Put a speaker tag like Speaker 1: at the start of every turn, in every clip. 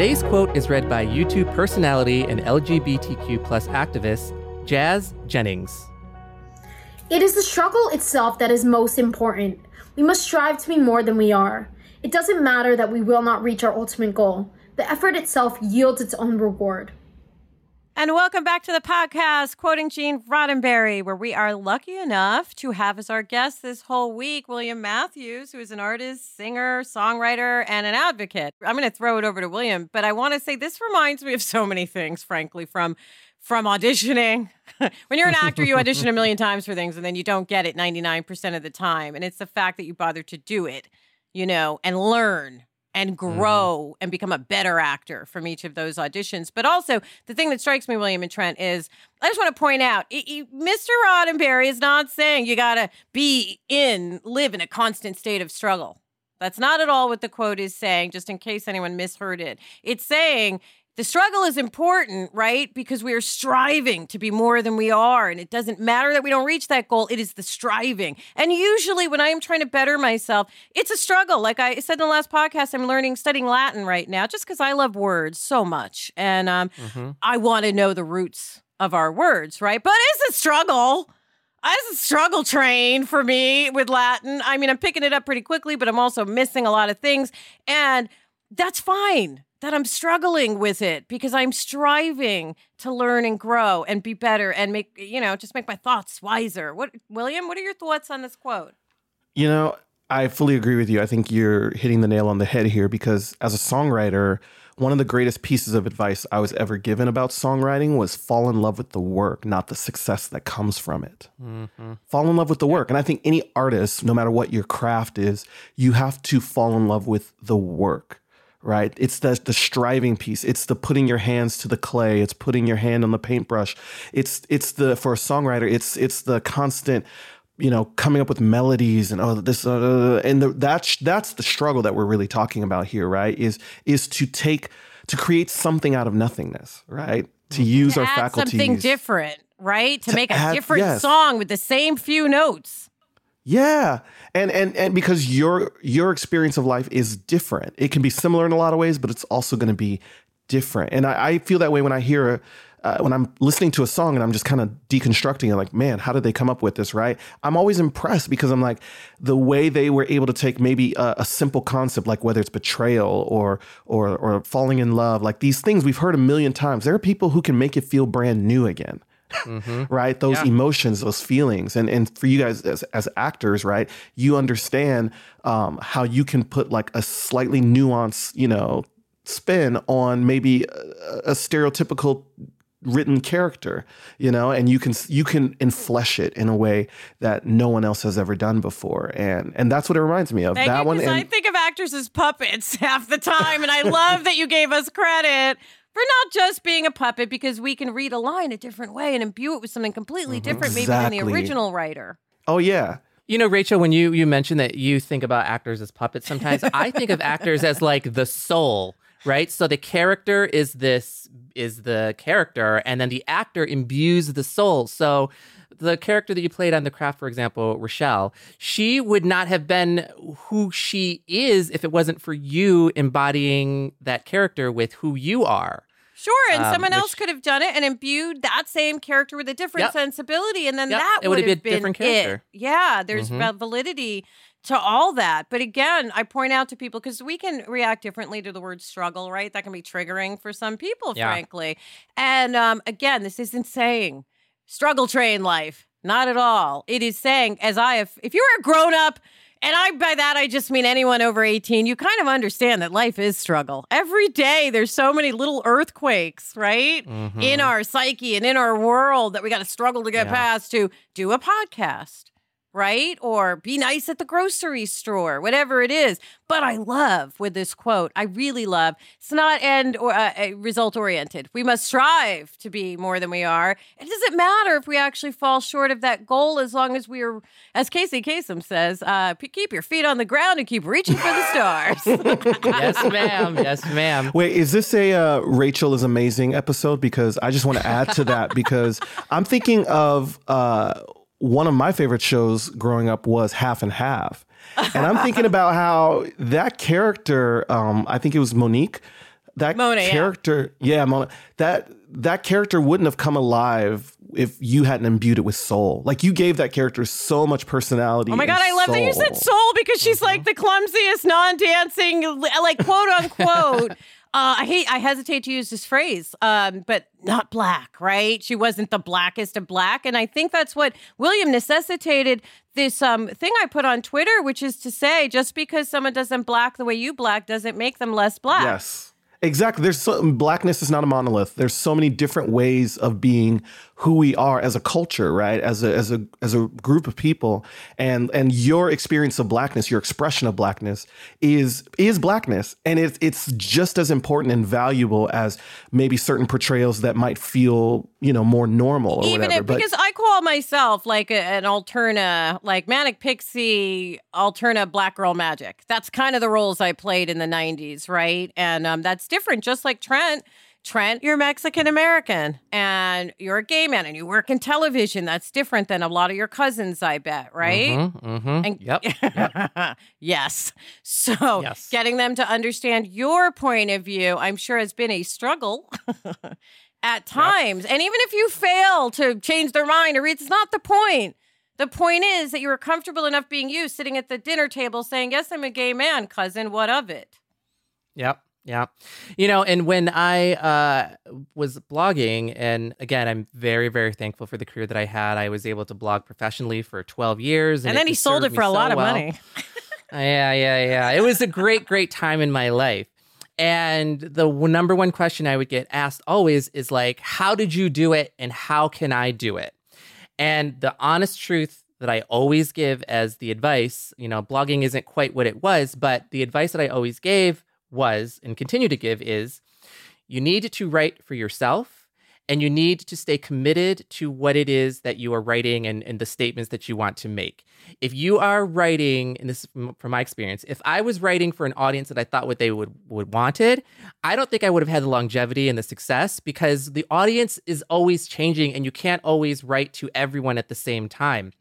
Speaker 1: Today's quote is read by YouTube personality and LGBTQ plus activist Jazz Jennings.
Speaker 2: It is the struggle itself that is most important. We must strive to be more than we are. It doesn't matter that we will not reach our ultimate goal. The effort itself yields its own reward.
Speaker 3: And welcome back to the podcast, Quoting Gene Roddenberry, where we are lucky enough to have as our guest this whole week William Matthews, who is an artist, singer, songwriter, and an advocate. I'm going to throw it over to William, but I want to say this reminds me of so many things, frankly, from from auditioning. when you're an actor, you audition a million times for things and then you don't get it 99% of the time. And it's the fact that you bother to do it, you know, and learn and mm-hmm. grow mm-hmm. and become a better actor from each of those auditions. But also, the thing that strikes me, William and Trent, is I just want to point out it, it, Mr. Roddenberry is not saying you got to be in, live in a constant state of struggle. That's not at all what the quote is saying, just in case anyone misheard it. It's saying the struggle is important, right? Because we are striving to be more than we are. And it doesn't matter that we don't reach that goal, it is the striving. And usually, when I am trying to better myself, it's a struggle. Like I said in the last podcast, I'm learning, studying Latin right now just because I love words so much. And um, mm-hmm. I want to know the roots of our words, right? But it's a struggle. It's a struggle train for me with Latin. I mean, I'm picking it up pretty quickly, but I'm also missing a lot of things. And that's fine that I'm struggling with it because I'm striving to learn and grow and be better and make, you know, just make my thoughts wiser. What, William, what are your thoughts on this quote?
Speaker 4: You know, I fully agree with you. I think you're hitting the nail on the head here because as a songwriter, one of the greatest pieces of advice I was ever given about songwriting was fall in love with the work, not the success that comes from it. Mm-hmm. Fall in love with the work. And I think any artist, no matter what your craft is, you have to fall in love with the work right? It's the the striving piece. It's the putting your hands to the clay. It's putting your hand on the paintbrush. It's it's the for a songwriter. It's it's the constant you know coming up with melodies and oh this uh, and the, that's that's the struggle that we're really talking about here right is is to take to create something out of nothingness right to use
Speaker 3: to
Speaker 4: our faculties
Speaker 3: something different right to, to make a add, different yes. song with the same few notes
Speaker 4: yeah. And and and because your your experience of life is different. It can be similar in a lot of ways, but it's also going to be different. And I, I, feel that way when I hear uh, when I'm listening to a song and I'm just kind of deconstructing it, like, man, how did they come up with this? Right? I'm always impressed because I'm like, the way they were able to take maybe a, a, simple concept, like whether it's betrayal or or or falling in love, like these things we've heard a million times. There are people who can make it feel brand new again mm-hmm. right? Those yeah. emotions, those feelings, and and for you guys as as actors, right? You understand um, how you can put like a slightly nuanced, you know, spin on maybe a, a stereotypical written character you know and you can you can enflesh it in a way that no one else has ever done before and and that's what it reminds me of
Speaker 3: Thank
Speaker 4: that
Speaker 3: you,
Speaker 4: one
Speaker 3: and, i think of actors as puppets half the time and i love that you gave us credit for not just being a puppet because we can read a line a different way and imbue it with something completely mm-hmm. different exactly. maybe than the original writer.
Speaker 4: Oh yeah.
Speaker 1: You know, Rachel, when you you mentioned that you think about actors as puppets sometimes, I think of actors as like the soul, right? So the character is this is the character and then the actor imbues the soul. So the character that you played on The Craft, for example, Rochelle, she would not have been who she is if it wasn't for you embodying that character with who you are.
Speaker 3: Sure, and
Speaker 1: Um,
Speaker 3: someone else could have done it and imbued that same character with a different
Speaker 1: Yep.
Speaker 3: sensibility, and then
Speaker 1: Yep,
Speaker 3: that
Speaker 1: it
Speaker 3: would have
Speaker 1: been different character.
Speaker 3: it. Yeah, there's
Speaker 1: Mhm.
Speaker 3: validity to all that. But again, I point out to people because we can react differently to the word struggle, right? That can be triggering for some people,
Speaker 1: Yeah.
Speaker 3: frankly. And um, again, this isn't saying struggle train life. Not at all. It is saying, as I have, if you're a grown up, and I by that I just mean anyone over 18, you kind of understand that life is struggle. Every day there's so many little earthquakes, right?
Speaker 1: Mhm.
Speaker 3: In our psyche and in our world that we got to struggle to get
Speaker 1: Yeah.
Speaker 3: past to do a podcast, right? Or be nice at the grocery store, whatever it is. But I love with this quote, I really love, it's not end or uh, uh, result oriented. We must strive to be more than we are. It doesn't matter if we actually fall short of that goal as long as we are, as Casey Kasem says, uh, p- keep your feet on the ground and keep reaching for the stars.
Speaker 1: yes, ma'am. Yes, ma'am.
Speaker 4: Wait, is this a uh, Rachel is amazing episode? Because I just want to add to that because I'm thinking of uh, one of my favorite shows growing up was Half and Half, and I'm thinking about how that character, um, I think it was Monique, that
Speaker 3: Mona,
Speaker 4: character, yeah, Mona, that that character wouldn't have come alive if you hadn't imbued it with soul. Like you gave that character so much personality.
Speaker 3: Oh my god, I love that you said
Speaker 4: soul.
Speaker 3: soul because she's like the clumsiest, non-dancing, like quote unquote. Uh, I hate. I hesitate to use this phrase, um, but not black, right? She wasn't the blackest of black, and I think that's what William necessitated this um, thing I put on Twitter, which is to say, just because someone doesn't black the way you black doesn't make them less black.
Speaker 4: Yes. Exactly. There's so blackness is not a monolith. There's so many different ways of being who we are as a culture, right? As a as a as a group of people. And and your experience of blackness, your expression of blackness is is blackness. And it's it's just as important and valuable as maybe certain portrayals that might feel, you know, more normal or
Speaker 3: Even
Speaker 4: whatever.
Speaker 3: if, because I call myself like a, an alterna, like manic pixie alterna black girl magic. That's kind of the roles I played in the '90s, right? And um, that's different. Just like Trent, Trent, you're Mexican American and you're a gay man and you work in television. That's different than a lot of your cousins, I bet, right?
Speaker 1: Mm-hmm, mm-hmm.
Speaker 3: And
Speaker 1: yep.
Speaker 3: yes. So
Speaker 1: Yes.
Speaker 3: getting them to understand your point of view, I'm sure has been a struggle at times. And even if you fail to change their mind or it's not the point. The point is that you were comfortable enough being you sitting at the dinner table saying, Yes, I'm a gay man, cousin. What of it?
Speaker 1: Yep. Yeah. You know, and when I uh, was blogging, and again, I'm very, very thankful for the career that I had. I was able to blog professionally for 12 years.
Speaker 3: And,
Speaker 1: it
Speaker 3: then he sold it for a
Speaker 1: so
Speaker 3: lot of
Speaker 1: well.
Speaker 3: money.
Speaker 1: Yeah, yeah, yeah. It was a great, great time in my life. And the number one question I would get asked always is like, how did you do it and how can I do it? And the honest truth that I always give as the advice, you know, blogging isn't quite what it was, but the advice that I always gave was and continue to give is you need to write for yourself and you need to stay committed to what it is that you are writing and, and the statements that you want to make. If you are writing, and this is from, from my experience, if I was writing for an audience that I thought what they would would wanted, I don't think I would have had the longevity and the success because the audience is always changing and you can't always write to everyone at the same time.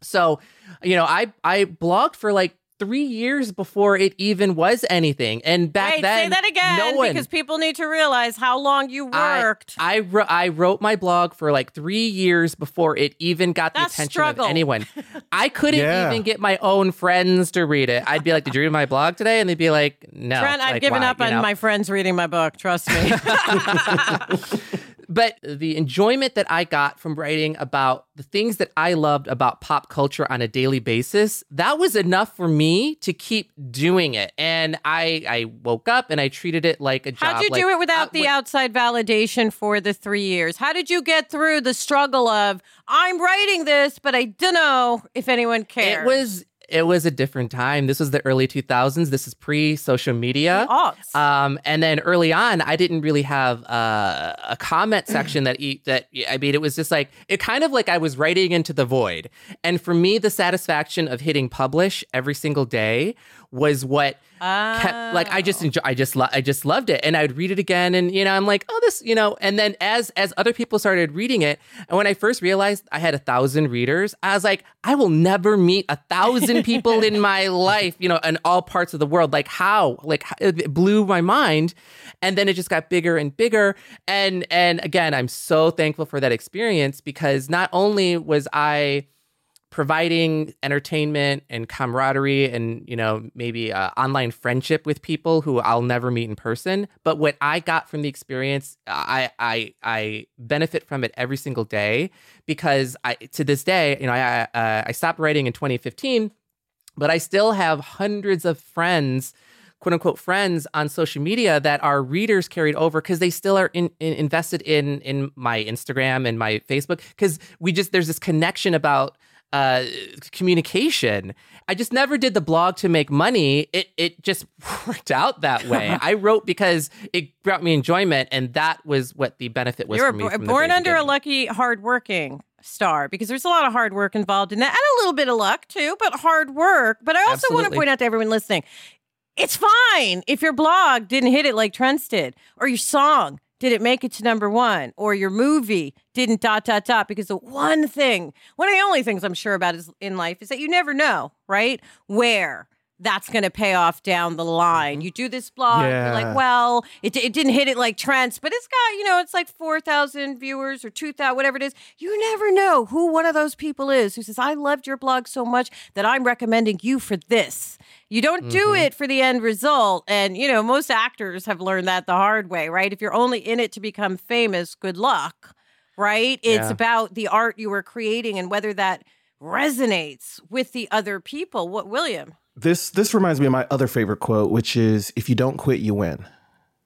Speaker 1: So, you know, I I blogged for like three years before it even was anything, and back
Speaker 3: Wait,
Speaker 1: then,
Speaker 3: say that again
Speaker 1: no one,
Speaker 3: because people need to realize how long you worked.
Speaker 1: I, wrote I wrote my blog for like three years before it even got the attention
Speaker 3: struggle.
Speaker 1: of anyone. I couldn't
Speaker 4: Yeah.
Speaker 1: even get my own friends to read it. I'd be like, "Did you read my blog today?" And they'd be like, "No."
Speaker 3: Trent, I've given
Speaker 1: why?
Speaker 3: up
Speaker 1: You
Speaker 3: on
Speaker 1: know?
Speaker 3: my friends reading my book. Trust me.
Speaker 1: But the enjoyment that I got from writing about the things that I loved about pop culture on a daily basis, that was enough for me to keep doing it. And I I woke up and I treated it like a job.
Speaker 3: How'd you
Speaker 1: like,
Speaker 3: do it without
Speaker 1: uh,
Speaker 3: the outside validation for the three years? How did you get through the struggle of I'm writing this, but I don't know if anyone cares?
Speaker 1: It was it was a different time. This was the early 2000s. This is pre social media. Um, and then early on, I didn't really have uh, a comment section that e- that I mean, it was just like it kind of like I was writing into the void. And for me, the satisfaction of hitting publish every single day was what kept like I just enjoy I just lo- I just loved it. And I'd read it again and you know I'm like oh this you know and then as as other people started reading it and when I first realized I had a thousand readers I was like I will never meet a thousand people in my life you know in all parts of the world. Like how? Like it blew my mind. And then it just got bigger and bigger. And and again I'm so thankful for that experience because not only was I providing entertainment and camaraderie and you know maybe uh, online friendship with people who I'll never meet in person. But what I got from the experience I I I benefit from it every single day because I to this day you know I uh, I stopped writing in 2015 but I still have hundreds of friends quote unquote friends on social media that are readers carried over because they still are in, in, invested in in my Instagram and my Facebook because we just there's this connection about uh, communication. I just never did the blog to make money. It it just worked out that way. I wrote because it brought me enjoyment, and that was what the benefit was
Speaker 3: You were
Speaker 1: for me.
Speaker 3: bo-
Speaker 1: from the
Speaker 3: born under a lucky, hardworking star because there's a lot of hard work involved in that and a little bit of luck too, but hard work. But I also want to point out to everyone listening it's fine if your blog didn't hit it like Trent's did, or your song didn't make it to number one, or your movie didn't dot dot dot. Because the one thing, one of the only things I'm sure about is in life is that you never know, right? Where that's going to pay off down the line. Mm-hmm. You do this blog, you're like, well, it, it didn't hit it like Trent's, but it's got, you know, it's like 4,000 viewers or 2,000, whatever it is. You never know who one of those people is who says, I loved your blog so much that I'm recommending you for this. You don't do mm-hmm. it for the end result. And, you know, most actors have learned that the hard way, right? If you're only in it to become famous, good luck, right? It's
Speaker 1: Yeah.
Speaker 3: about the art you were creating and whether that resonates with the other people. What, William?
Speaker 4: This this reminds me of my other favorite quote, which is if you don't quit, you win.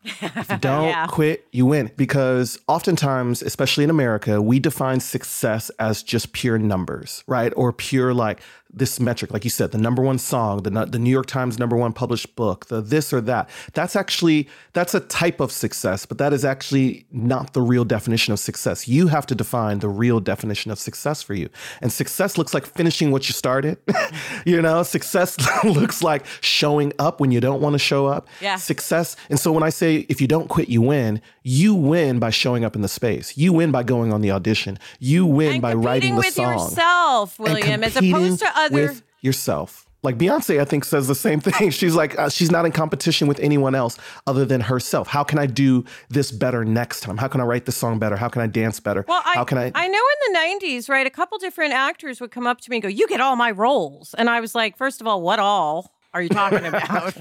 Speaker 4: If you don't
Speaker 3: Yeah.
Speaker 4: quit, you win. Because oftentimes, especially in America, we define success as just pure numbers, right? Or pure like this metric, like you said, the number one song, the the New York Times number one published book, the this or that. That's actually that's a type of success, but that is actually not the real definition of success. You have to define the real definition of success for you. And success looks like finishing what you started. you know, success looks like showing up when you don't want to show up.
Speaker 3: Yeah.
Speaker 4: Success. And so when I say if you don't quit, you win, you win by showing up in the space. You win by going on the audition. You win
Speaker 3: and
Speaker 4: by writing the
Speaker 3: with
Speaker 4: song.
Speaker 3: yourself, William, as opposed to other.
Speaker 4: with yourself. Like Beyonce, I think says the same thing. She's like, uh, she's not in competition with anyone else other than herself. How can I do this better next time? How can I write this song better? How can I dance better?
Speaker 3: well, I,
Speaker 4: How can I?
Speaker 3: I know in the 90s, right, a couple different actors would come up to me and go, You get all my roles. And I was like, First of all, what all are you talking about?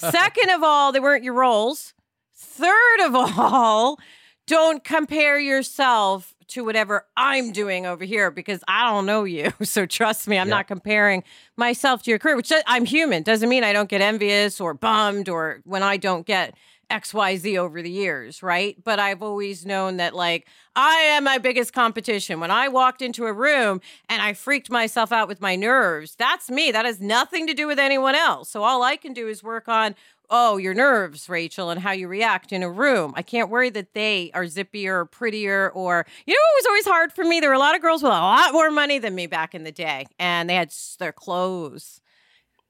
Speaker 3: Second of all, they weren't your roles. Third of all, don't compare yourself to whatever I'm doing over here because I don't know you. So trust me, I'm not comparing myself to your career, which uh, I'm human. Doesn't mean I don't get envious or bummed or when I don't get XYZ over the years, right? But I've always known that, like, I am my biggest competition. When I walked into a room and I freaked myself out with my nerves, that's me. That has nothing to do with anyone else. So all I can do is work on, oh, your nerves, Rachel, and how you react in a room. I can't worry that they are zippier or prettier or, you know, it was always hard for me? There were a lot of girls with a lot more money than me back in the day, and they had their clothes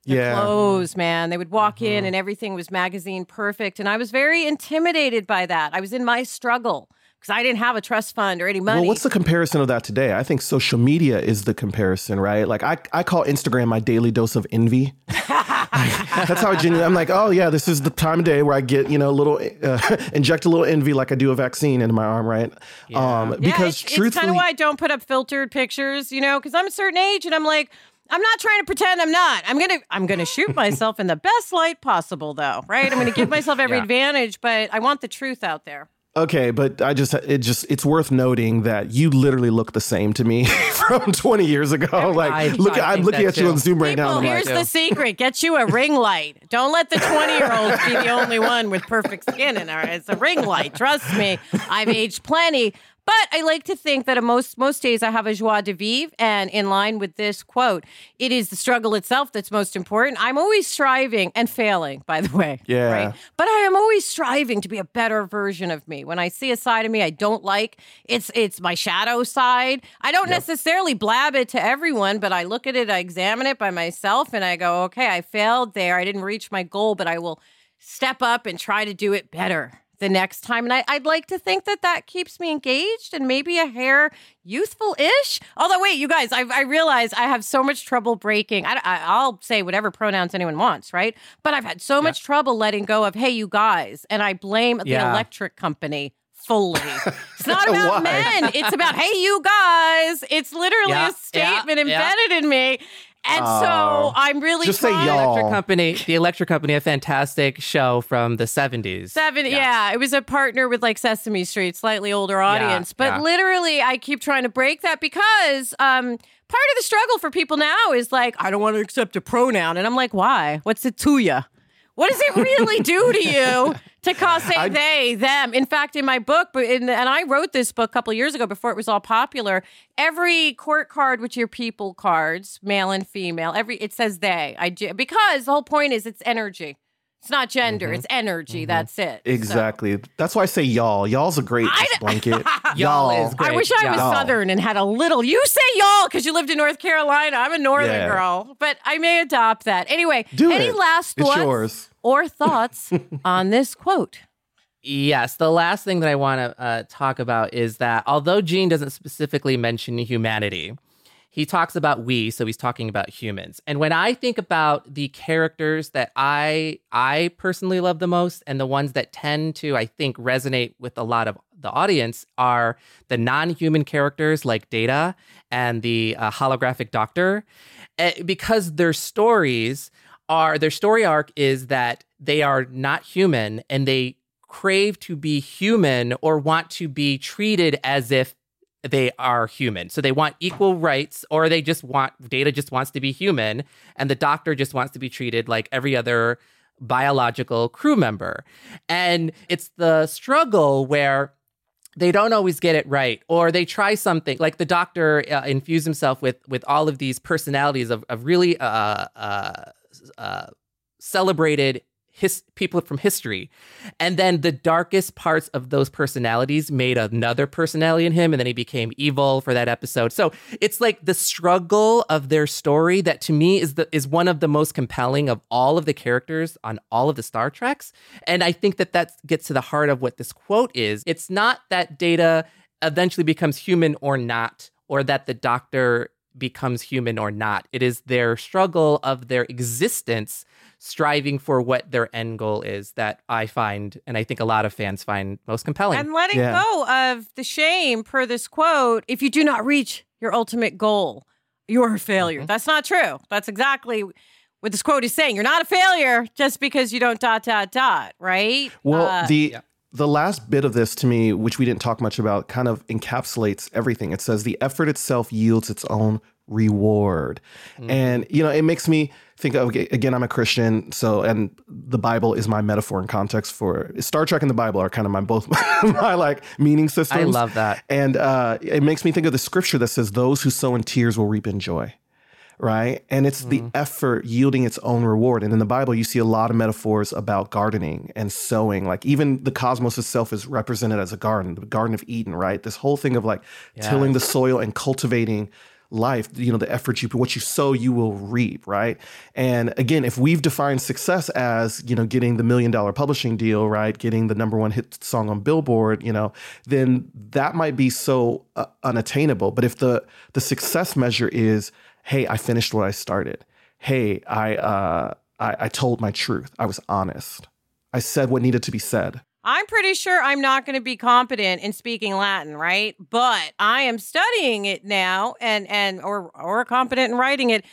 Speaker 3: their
Speaker 4: Yeah.
Speaker 3: clothes, man. They would walk in
Speaker 1: Mm-hmm.
Speaker 3: and everything was magazine perfect. And I was very intimidated by that. I was in my struggle because I didn't have a trust fund or any money.
Speaker 4: Well, what's the comparison of that today? I think social media is the comparison, right? Like I, I call Instagram my daily dose of envy. That's how I genuinely. I'm like, oh yeah, this is the time of day where I get you know a little uh, inject a little envy, like I do a vaccine into my arm, right? Um,
Speaker 3: Yeah,
Speaker 4: because
Speaker 3: it's, it's
Speaker 4: truthfully,
Speaker 3: kind of why I don't put up filtered pictures, you know, because I'm a certain age and I'm like, I'm not trying to pretend I'm not. I'm gonna I'm gonna shoot myself in the best light possible, though, right? I'm gonna give myself every
Speaker 1: Yeah.
Speaker 3: advantage, but I want the truth out there.
Speaker 4: Okay, but I just it just it's worth noting that you literally look the same to me from 20 years ago. Like
Speaker 1: I-
Speaker 4: look,
Speaker 1: I
Speaker 4: I'm looking
Speaker 1: that
Speaker 4: at you on Zoom right now.
Speaker 3: People,
Speaker 4: And
Speaker 3: here's
Speaker 4: like,
Speaker 3: the secret: get you a ring light. Don't let the 20 year olds be the only one with perfect skin in her. It's a ring light. Trust me, I've aged plenty. But I like to think that most most days I have a joie de vivre, and in line with this quote, it is the struggle itself that's most important. I'm always striving and failing, by the way.
Speaker 4: Yeah.
Speaker 3: Right. But I am always striving to be a better version of me. When I see a side of me I don't like, it's it's my shadow side. I don't necessarily blab it to everyone, but I look at it, I examine it by myself, and I go, okay, I failed there. I didn't reach my goal, but I will step up and try to do it better the next time. And I, would like to think that that keeps me engaged and maybe a hair youthful ish. Although, wait, you guys, I, I realize I have so much trouble breaking. I, will say whatever pronouns anyone wants, right? But I've had so yeah. much trouble letting go of, hey, you guys. And I blame the electric company fully. It's not about men. It's about, hey, you guys. It's literally
Speaker 1: Yeah,
Speaker 3: a statement
Speaker 1: yeah, yeah.
Speaker 3: embedded in me. And
Speaker 4: Oh.
Speaker 3: so I'm really
Speaker 4: Just say
Speaker 3: trying-
Speaker 4: y'all.
Speaker 1: Electric Company, the Electric Company, a fantastic show from the 70s.
Speaker 3: Seven, yeah. It was a partner with like Sesame Street, slightly older audience. but
Speaker 1: yeah.
Speaker 3: literally, I keep trying to break that because um, part of the struggle for people now is like, I don't want to accept a pronoun. And I'm like, why? What's it to you? What does it really do to you to call say
Speaker 4: I-
Speaker 3: they them? In fact, in my book, but in, and I wrote this book a couple years ago before it was all popular. Every court card with your people cards, male and female, every it says they. I do because the whole point is it's energy. It's not gender. It's energy. That's it. So-
Speaker 4: Exactly. That's why I say y'all. Y'all's a great
Speaker 3: I-
Speaker 4: blanket.
Speaker 1: Y'all is great.
Speaker 3: I wish I was
Speaker 1: Y'all.
Speaker 3: Southern and had a little. You say y'all because you lived in North Carolina. I'm a Northern
Speaker 4: Yeah.
Speaker 3: girl, but I may adopt that. Anyway,
Speaker 4: Do
Speaker 3: any
Speaker 4: it.
Speaker 3: last
Speaker 4: It's
Speaker 3: thoughts
Speaker 4: yours.
Speaker 3: or thoughts on this quote?
Speaker 1: Yes, the last thing that I want to uh, talk about is that although Gene doesn't specifically mention humanity, he talks about we, so he's talking about humans. And when I think about the characters that I I personally love the most, and the ones that tend to I think resonate with a lot of the audience are the non-human characters like Data and the uh, holographic Doctor, Eh, because their stories are their story arc is that they are not human and they crave to be human or want to be treated as if they are human. So they want equal rights or they just want data just wants to be human and the doctor just wants to be treated like every other biological crew member. And it's the struggle where they don't always get it right or they try something like the doctor uh, infuse himself with with all of these personalities of, of really uh, uh, uh, celebrated his people from history. And then the darkest parts of those personalities made another personality in him and then he became evil for that episode. So it's like the struggle of their story that to me is the is one of the most compelling of all of the characters on all of the star treks. And i think that that gets to the heart of what this quote is. It's not that data eventually becomes human or not or that the doctor becomes human or not. It is their struggle of their existence striving for what their end goal is that I find, and I think a lot of fans find most compelling.
Speaker 3: And letting
Speaker 4: Yeah.
Speaker 3: go of the shame per this quote. If you do not reach your ultimate goal, you're a failure.
Speaker 1: Mm-hmm.
Speaker 3: That's not true. That's exactly what this quote is saying. You're not a failure just because you don't dot dot dot. Right?
Speaker 4: Well,
Speaker 3: Uh,
Speaker 4: the
Speaker 1: yeah.
Speaker 4: the last bit of this to me, which we didn't talk much about, kind of encapsulates everything. It says the effort itself yields its own reward, and you know it makes me think of again. I'm a Christian, so and the Bible is my metaphor and context for Star Trek and the Bible are kind of my both my like meaning systems.
Speaker 1: I love that.
Speaker 4: and uh, it makes me think of the scripture that says, "Those who sow in tears will reap in joy." right? And it's the effort yielding its own reward. And in the Bible, you see a lot of metaphors about gardening and sowing. Like even the cosmos itself is represented as a garden, the Garden of Eden, right? This whole thing of like tilling the soil and cultivating life you know the effort you put what you sow you will reap right? And again if we've defined success as you know getting the million dollar publishing deal right getting the number one hit song on billboard you know then that might be so uh, unattainable. But if the the success measure is hey i finished what i started. Hey i uh i, I told my truth. I was honest. I said what needed to be said
Speaker 3: I'm pretty sure I'm not going to be competent in speaking Latin, right? But I am studying it now and and or or competent in writing it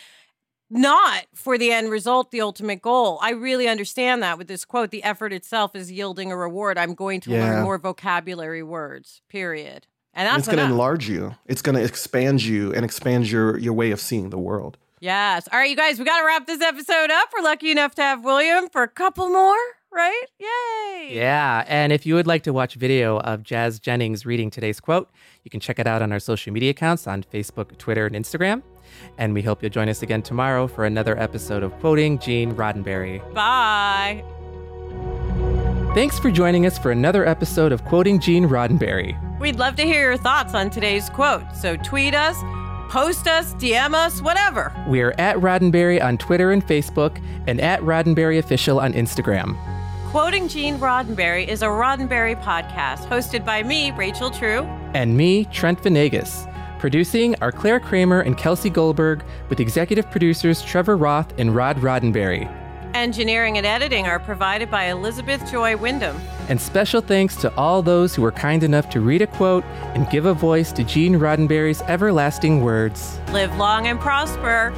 Speaker 3: not for the end result, the ultimate goal. I really understand that with this quote, the effort itself is yielding a reward. I'm going to
Speaker 4: Yeah.
Speaker 3: learn more vocabulary words, period. And
Speaker 4: And
Speaker 3: that's
Speaker 4: it's going to enlarge you it's going to expand you and expand your your way of seeing the world
Speaker 3: Yes. All right, you guys, we got to wrap this episode up. We're lucky enough to have William for a couple more right? Yay!
Speaker 1: Yeah. And if you would like to watch video of Jazz Jennings reading today's quote, you can check it out on our social media accounts on Facebook, Twitter, and Instagram. And we hope you'll join us again tomorrow for another episode of Quoting Gene Roddenberry.
Speaker 3: Bye.
Speaker 1: Thanks for joining us for another episode of Quoting Gene Roddenberry.
Speaker 3: We'd love to hear your thoughts on today's quote, so tweet us, post us, DM us, whatever.
Speaker 1: We are at Roddenberry on Twitter and Facebook, and at Roddenberry Official on Instagram.
Speaker 3: Quoting Gene Roddenberry is a Roddenberry podcast hosted by me, Rachel True.
Speaker 1: And me, Trent Vanegas. Producing are Claire Kramer and Kelsey Goldberg, with executive producers Trevor Roth and Rod Roddenberry.
Speaker 3: Engineering and editing are provided by Elizabeth Joy Wyndham.
Speaker 1: And special thanks to all those who were kind enough to read a quote and give a voice to Gene Roddenberry's everlasting words.
Speaker 3: Live long and prosper.